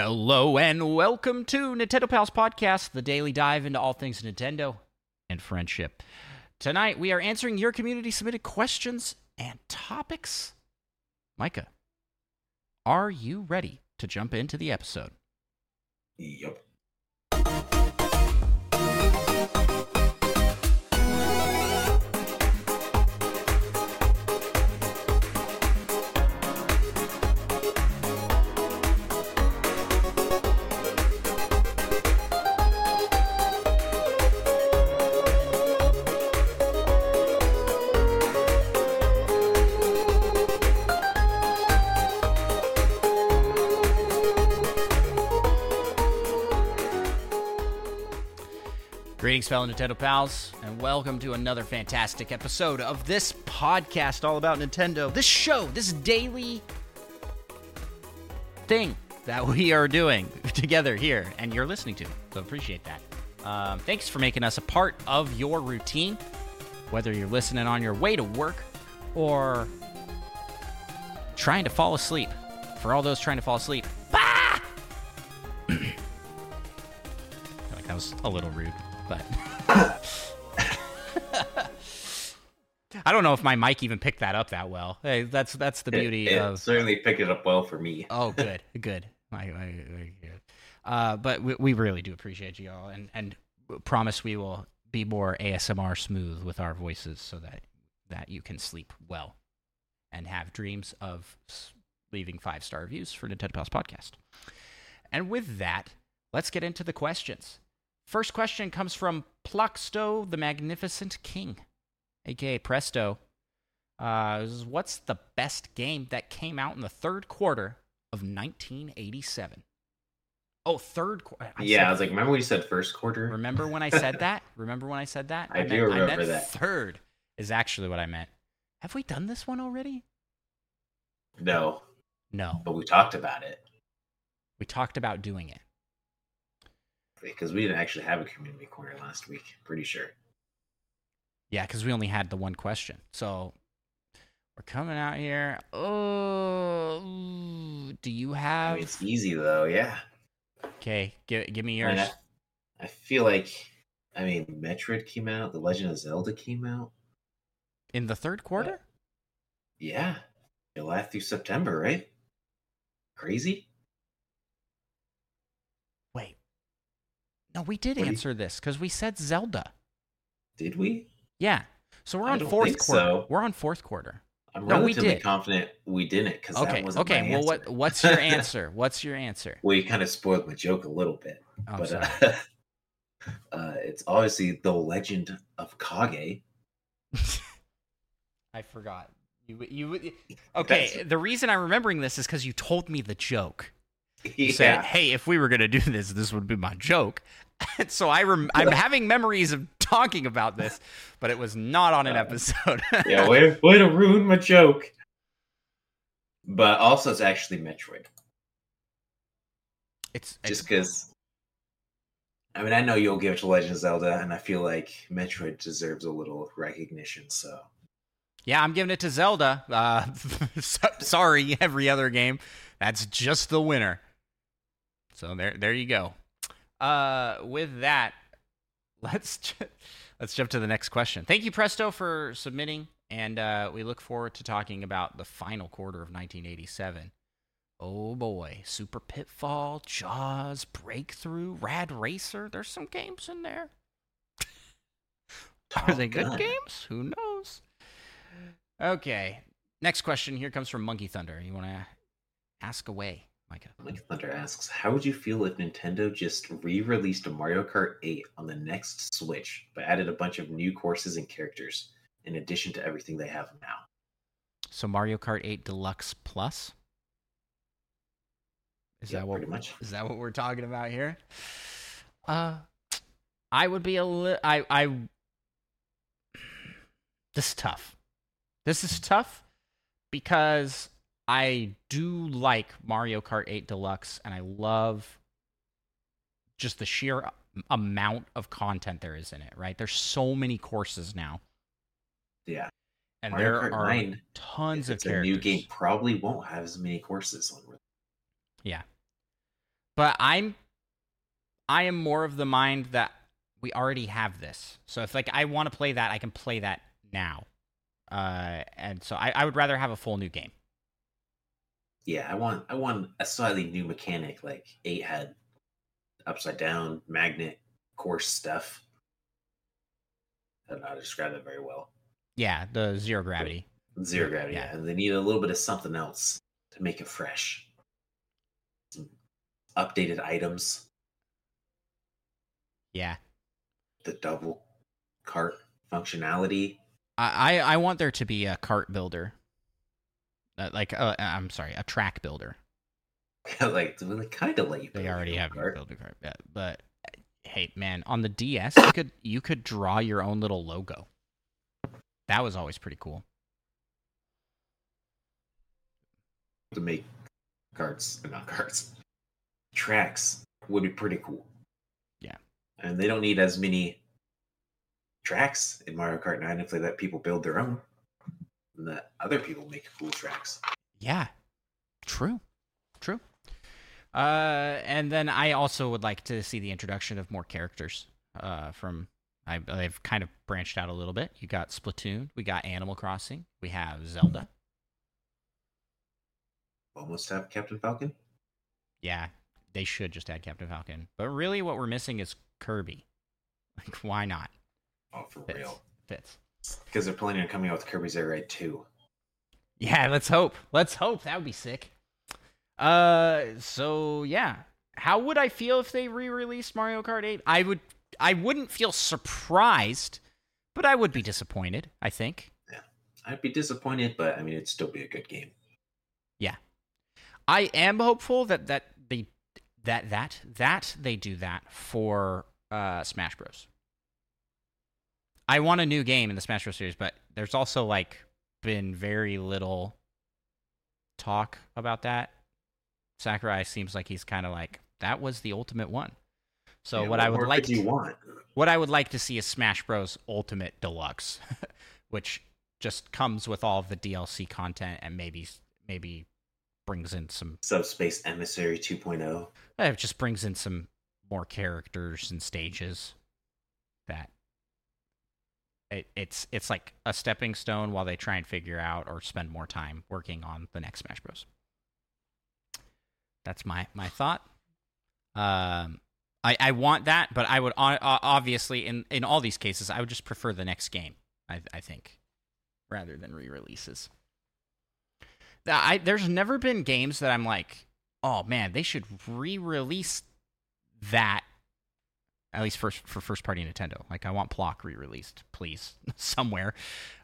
Hello and welcome to Nintendo Pals Podcast, the daily dive into all things Nintendo and friendship. Tonight we are answering your community submitted questions and topics. Micah, are you ready to jump into the episode? Yep. Greetings, fellow Nintendo pals, and welcome to another fantastic episode of this podcast all about Nintendo. This show, this daily thing that we are doing together here, and you're listening to. So appreciate that. Um, thanks for making us a part of your routine, whether you're listening on your way to work or trying to fall asleep. For all those trying to fall asleep, ah! Like that was a little rude but I don't know if my mic even picked that up that well. Hey, that's that's the beauty it, it of certainly picked it up well for me. Oh, good, good. My, my, my, good. Uh, but we, we really do appreciate you all, and and promise we will be more ASMR smooth with our voices, so that that you can sleep well and have dreams of leaving five star reviews for Nintendo Pals podcast. And with that, let's get into the questions. First question comes from Pluxto, the Magnificent King, aka Presto. Uh, what's the best game that came out in the third quarter of 1987? Oh, third quarter. Yeah, I was like, remember when you said first quarter? Remember when I said that? remember when I said that? I, I do meant, remember I meant that. Third is actually what I meant. Have we done this one already? No, No. but we talked about it We talked about doing it. Because we didn't actually have a community corner last week. Pretty sure. Yeah, because we only had the one question. So we're coming out here. Oh, do you I have? mean, it's easy though. Yeah. Okay, give give me I, mean, yours. I, I feel like, I mean, Metroid came out. The Legend of Zelda came out. In the third quarter? Yeah, July through September, right? Crazy. Wait. No, we did What do you- answer this because we said Zelda. Did we? Yeah. So we're on fourth quarter. so. We're on fourth quarter. I'm No, we relatively did. confident we didn't because Okay. that wasn't Okay. Well, what what's your answer? What's your answer? well, you kind of spoiled my joke a little bit. I'm but sorry. uh, uh, it's obviously the legend of Kage. I forgot. You you okay? The reason I'm remembering this is because you told me the joke. You yeah, said, "Hey, if we were gonna do this, this would be my joke." And so I rem- I'm having memories of talking about this, but it was not on an Uh, episode. yeah, way, way to ruin my joke. But also, it's actually Metroid, it's, just because. I mean, I know you'll give it to Legend of Zelda, and I feel like Metroid deserves a little recognition. So, yeah, I'm giving it to Zelda. Uh, so- sorry, every other game, that's just the winner. So there, there you go. Uh, with that, let's ju- let's jump to the next question. Thank you, Presto, for submitting, and uh, we look forward to talking about the final quarter of 1987. Oh boy, Super Pitfall, Jaws, Breakthrough, Rad Racer. There's some games in there. Are they good games? Who knows? Okay. Next question here comes from Monkey Thunder. You want to ask away, Micah? Mike Thunder asks, "How would you feel if Nintendo just re-released Mario Kart 8 on the next Switch, but added a bunch of new courses and characters in addition to everything they have now?" So Mario Kart 8 Deluxe Plus? Is Yeah, that what pretty much. is that what we're talking about here? Uh I would be a li- I I This is tough. This is tough because I do like Mario Kart 8 Deluxe and I love just the sheer amount of content there is in it, right? There's so many courses now. Yeah, And Mario there Kart are 9, tons of it's a characters. new game, probably won't have as many courses on. Yeah. but I'm I am more of the mind that we already have this. So if like I want to play that, I can play that now. Uh, and so I, I would rather have a full new game. Yeah, I want I want a slightly new mechanic like eight had upside down magnet course stuff. I don't know how to describe that very well. Yeah, the zero gravity. Zero gravity, Yeah. yeah. And they need a little bit of something else to make it fresh. Some updated items, Yeah. the double cart functionality. I, I, I want there to be a cart builder. Uh, like uh, I'm sorry, a track builder. like they kind of let you. They already have cart. builder cart. Yeah, but uh, hey, man, on the DS, you could you could draw your own little logo. That was always pretty cool. to make carts, not carts, tracks would be pretty cool. Yeah. And they don't need as many tracks in Mario Kart 9 if they let people build their own. And let other people make cool tracks. Yeah, true, true. Uh, and then I also would like to see the introduction of more characters. Uh, from I, they've kind of branched out a little bit. You got Splatoon, we got Animal Crossing, we have Zelda. Almost have Captain Falcon. Yeah, they should just add Captain Falcon. But really, what we're missing is Kirby. Like, why not? Oh, for Fits. real. Fits. Because they're planning on coming out with Kirby's Air Ride 2. Yeah, let's hope. Let's hope that would be sick. Uh, so yeah, how would I feel if they re-released Mario Kart 8? I would. I wouldn't feel surprised, but I would be disappointed. I think. Yeah, I'd be disappointed, but I mean, it'd still be a good game. Yeah, I am hopeful that that they that that that they do that for uh, Smash Bros. I want a new game in the Smash Bros. series, but there's also like been very little talk about that. Sakurai seems like he's kind of like that was the ultimate one. So Yeah, what I would like you want? what I would like to see is Smash Bros. Ultimate Deluxe, which just comes with all of the DLC content and maybe maybe brings in some Subspace Emissary 2.0. it just brings in some more characters and stages that it, it's it's like a stepping stone while they try and figure out or spend more time working on the next Smash Bros. That's my my thought. Um, I I want that, but I would obviously in in all these cases I would just prefer the next game. I I think rather than re-releases. I there's never been games that I'm like, oh man, they should re-release that. At least for for first party Nintendo, like I want Plok re-released, please, somewhere.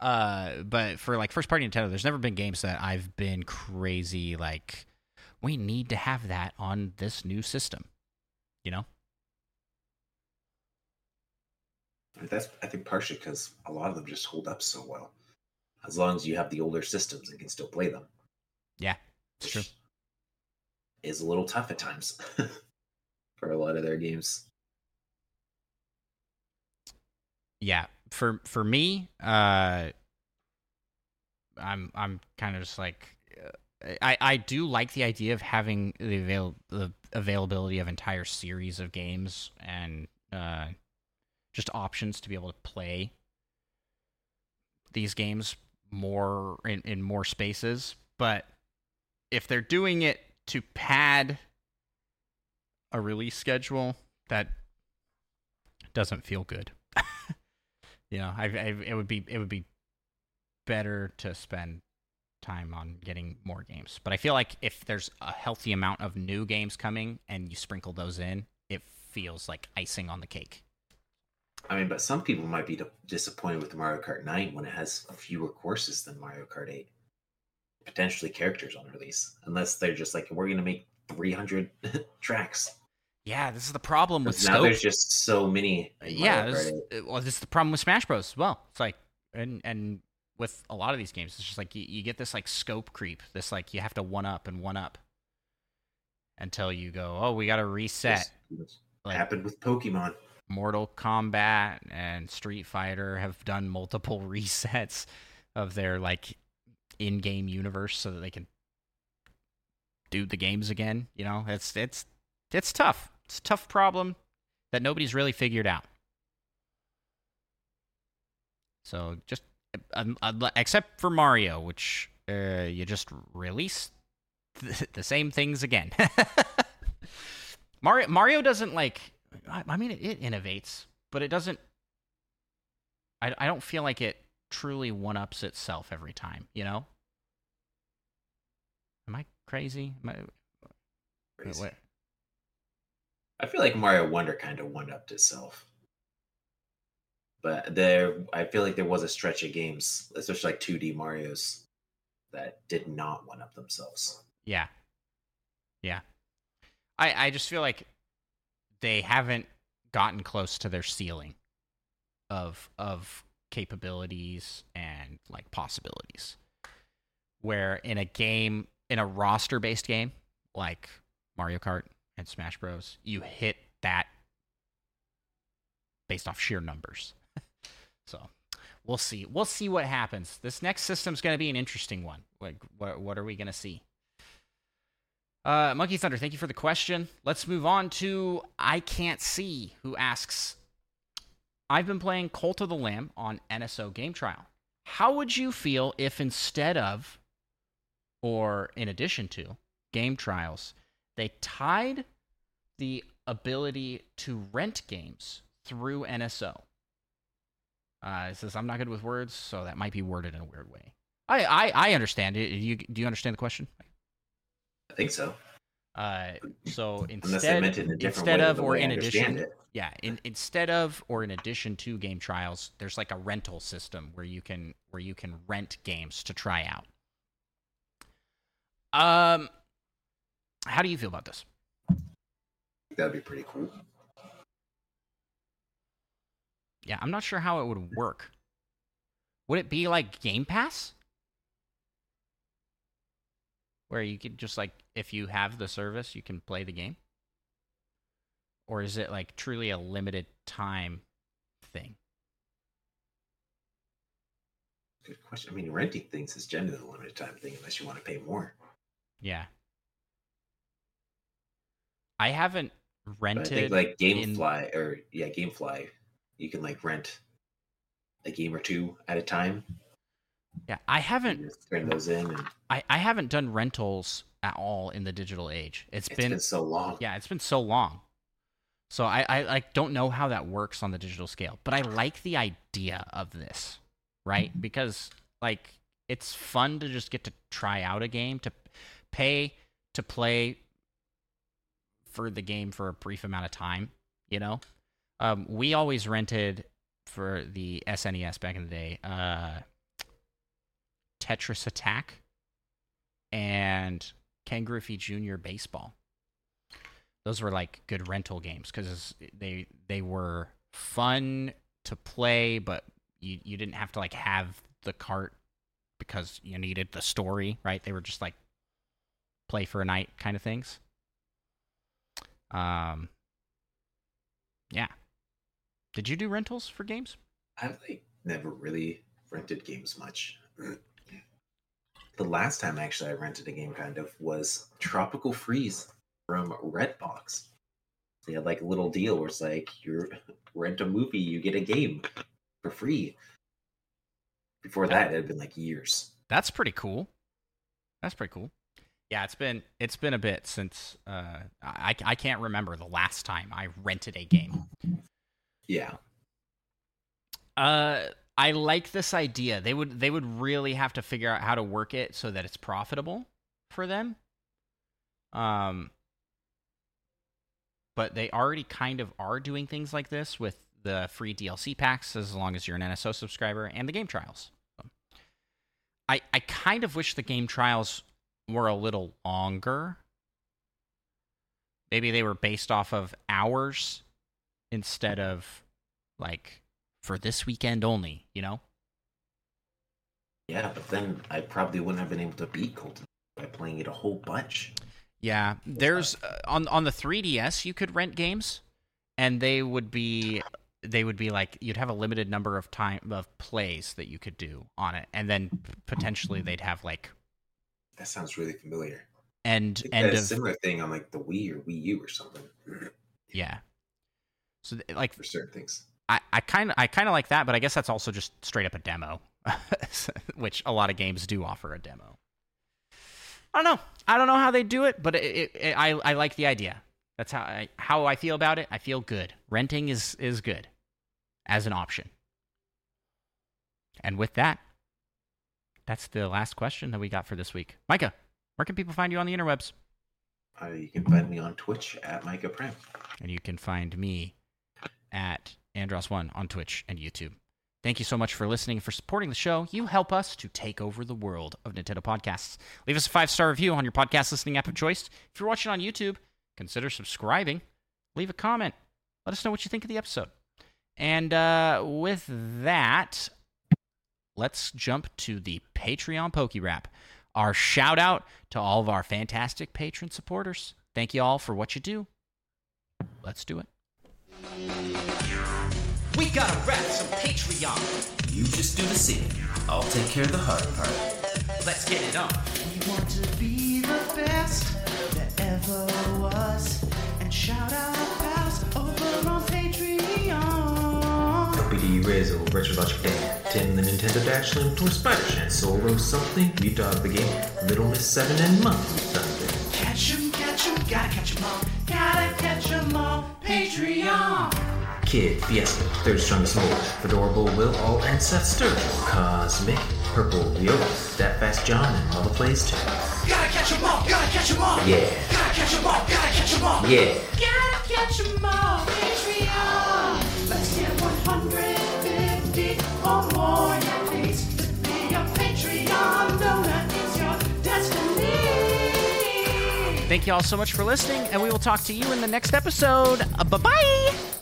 Uh, but for like first party Nintendo, there's never been games that I've been crazy like, we need to have that on this new system. You know? That's I think partially because a lot of them just hold up so well. As long as you have the older systems and can still play them. Yeah, it's true. Is a little tough at times for a lot of their games. Yeah for for me uh i'm i'm kind of just like uh, i i do like the idea of having the avail the availability of entire series of games and uh just options to be able to play these games more in, in more spaces. But if they're doing it to pad a release schedule that doesn't feel good you know, I, I it would be it would be better to spend time on getting more games. But I feel like if there's a healthy amount of new games coming and you sprinkle those in, it feels like icing on the cake. I mean, but some people might be disappointed with Mario Kart 9 when it has fewer courses than Mario Kart 8. Potentially characters on release, unless they're just like, we're going to make 300 tracks. Yeah, this is the problem with now scope. there's just so many. yeah, this, Kart 8. uh, well, this is the problem with Smash Bros. as well. It's like, and and with a lot of these games, it's just like you, you get this like scope creep. This like you have to one up and one up until you go, oh, we got to reset. This Like happened with Pokemon. Mortal Kombat and Street Fighter have done multiple resets of their like in-game universe so that they can do the games again. You know, it's it's it's tough. It's a tough problem that nobody's really figured out. So just um, uh, except for Mario, which uh, you just release th- the same things again. Mario Mario doesn't like. I, mean, it, it innovates, but it doesn't. I I don't feel like it truly one ups itself every time. You know. Am I crazy? Am I, Crazy. what- I feel like Mario Wonder kind of one upped itself. But there, I feel like there was a stretch of games, especially like 2D Mario's, that did not one up themselves. Yeah. Yeah. I I just feel like they haven't gotten close to their ceiling of of capabilities and like possibilities. Where in a game in a roster based game like Mario Kart and Smash Bros, you hit that based off sheer numbers. so we'll see. We'll see what happens. This next system's going to be an interesting one. Like, what what are we going to see? Uh, Monkey Thunder, thank you for the question. Let's move on to I Can't See, who asks I've been playing Cult of the Lamb on NSO Game Trial. How would you feel if instead of, or in addition to, game trials, they tied the ability to rent games through NSO? Uh, it says, I'm not good with words, so that might be worded in a weird way. I, I, I understand it. You, do you understand the question? I think so. Uh, so instead, in instead of or in addition, it. yeah, in, instead of or in addition to game trials, there's like a rental system where you can where you can rent games to try out. Um, how do you feel about this? That'd be pretty cool. Yeah, I'm not sure how it would work. Would it be like Game Pass? Where you could just like if you have the service, you can play the game? Or is it like truly a limited time thing? Good question. I mean, renting things is generally a limited time thing unless you want to pay more. Yeah. I haven't But I rented think like in- GameFly or yeah, GameFly, you can like rent a game or two at a time. Yeah, I haven't turn those in, and I, I haven't done rentals at all in the digital age. it's been been so long. Yeah, it's been so long. So I, I like don't know how that works on the digital scale, but I like the idea of this, right? Because like it's fun to just get to try out a game, to pay to play for the game for a brief amount of time, you know? Um, we always rented for the SNES back in the day, uh, Tetris Attack and Ken Griffey Jr. Baseball those were like good rental games because they they were fun to play, but you you didn't have to like have the cart because you needed the story, right? They were just like play for a night kind of things. Um, yeah. Did you do rentals for games? I've like never really rented games much. The last time actually I rented a game kind of was Tropical Freeze from Redbox. They had like a little deal where it's like you rent a movie, you get a game for free. Before that, it had been like years. That's pretty cool. That's pretty cool. Yeah, it's been it's been a bit since uh I I can't remember the last time I rented a game. Yeah, Uh, I like this idea. They would they would really have to figure out how to work it so that it's profitable for them. Um, but they already kind of are doing things like this with the free DLC packs, as long as you're an NSO subscriber, and the game trials. I I kind of wish the game trials were a little longer. Maybe they were based off of hours instead of like for this weekend only, you know? yeah, but then I probably wouldn't have been able to beat Colton by playing it a whole bunch. Yeah, there's uh, on on the 3DS you could rent games and they would be they would be like you'd have a limited number of time of plays that you could do on it and then potentially they'd have like That sounds really familiar. And end of a similar thing on like the Wii or Wii U or something yeah. So th- like for certain things. I I kind of I kind of like that, but I guess that's also just straight up a demo, which a lot of games do offer a demo. I don't know. I don't know how they do it, but it, it, it, I I like the idea. That's how I how I feel about it. I feel good. Renting is is good as an option. And with that, that's the last question that we got for this week. Micah, where can people find you on the interwebs? Uh, you can find me on Twitch at Micah Pram. And you can find me at Andros1 on Twitch and YouTube. Thank you so much for listening, for supporting the show. You help us to take over the world of Nintendo podcasts. Leave us a five star review on your podcast listening app of choice. If you're watching on YouTube, consider subscribing. Leave a comment. Let us know what you think of the episode. And uh, with that, let's jump to the Patreon Poke Rap. Our shout out to all of our fantastic patron supporters. Thank you all for what you do. Let's do it. We gotta rap some Patreon. You just do the singing. I'll take care of the hard part. Let's get it on. We want to be the best that ever was. And shout out our pals over on Patreon. BD Rizzo, Retro Logic Dan, Tim the Nintendo Dash Slim, Tour Spider Shan, Solo something, We Dog the Game, Little Miss 7, and Monkey Thunder. Catch 'em, catch 'em, gotta catch 'em all. Gotta catch 'em all. Patreon. Kid, Fiesta, Third Strongest Mole, Fedorable, Will, All, and Seth Sturgill, Cosmic, Purple, Yoda, That Fast John, and all the plays too. Gotta catch 'em all. Gotta catch 'em all. Yeah, Gotta catch 'em all. Gotta catch 'em all. yeah. Gotta catch 'em all. Patreon. Let's get 150 Thank you all so much for listening, and we will talk to you in the next episode. Uh, bye bye.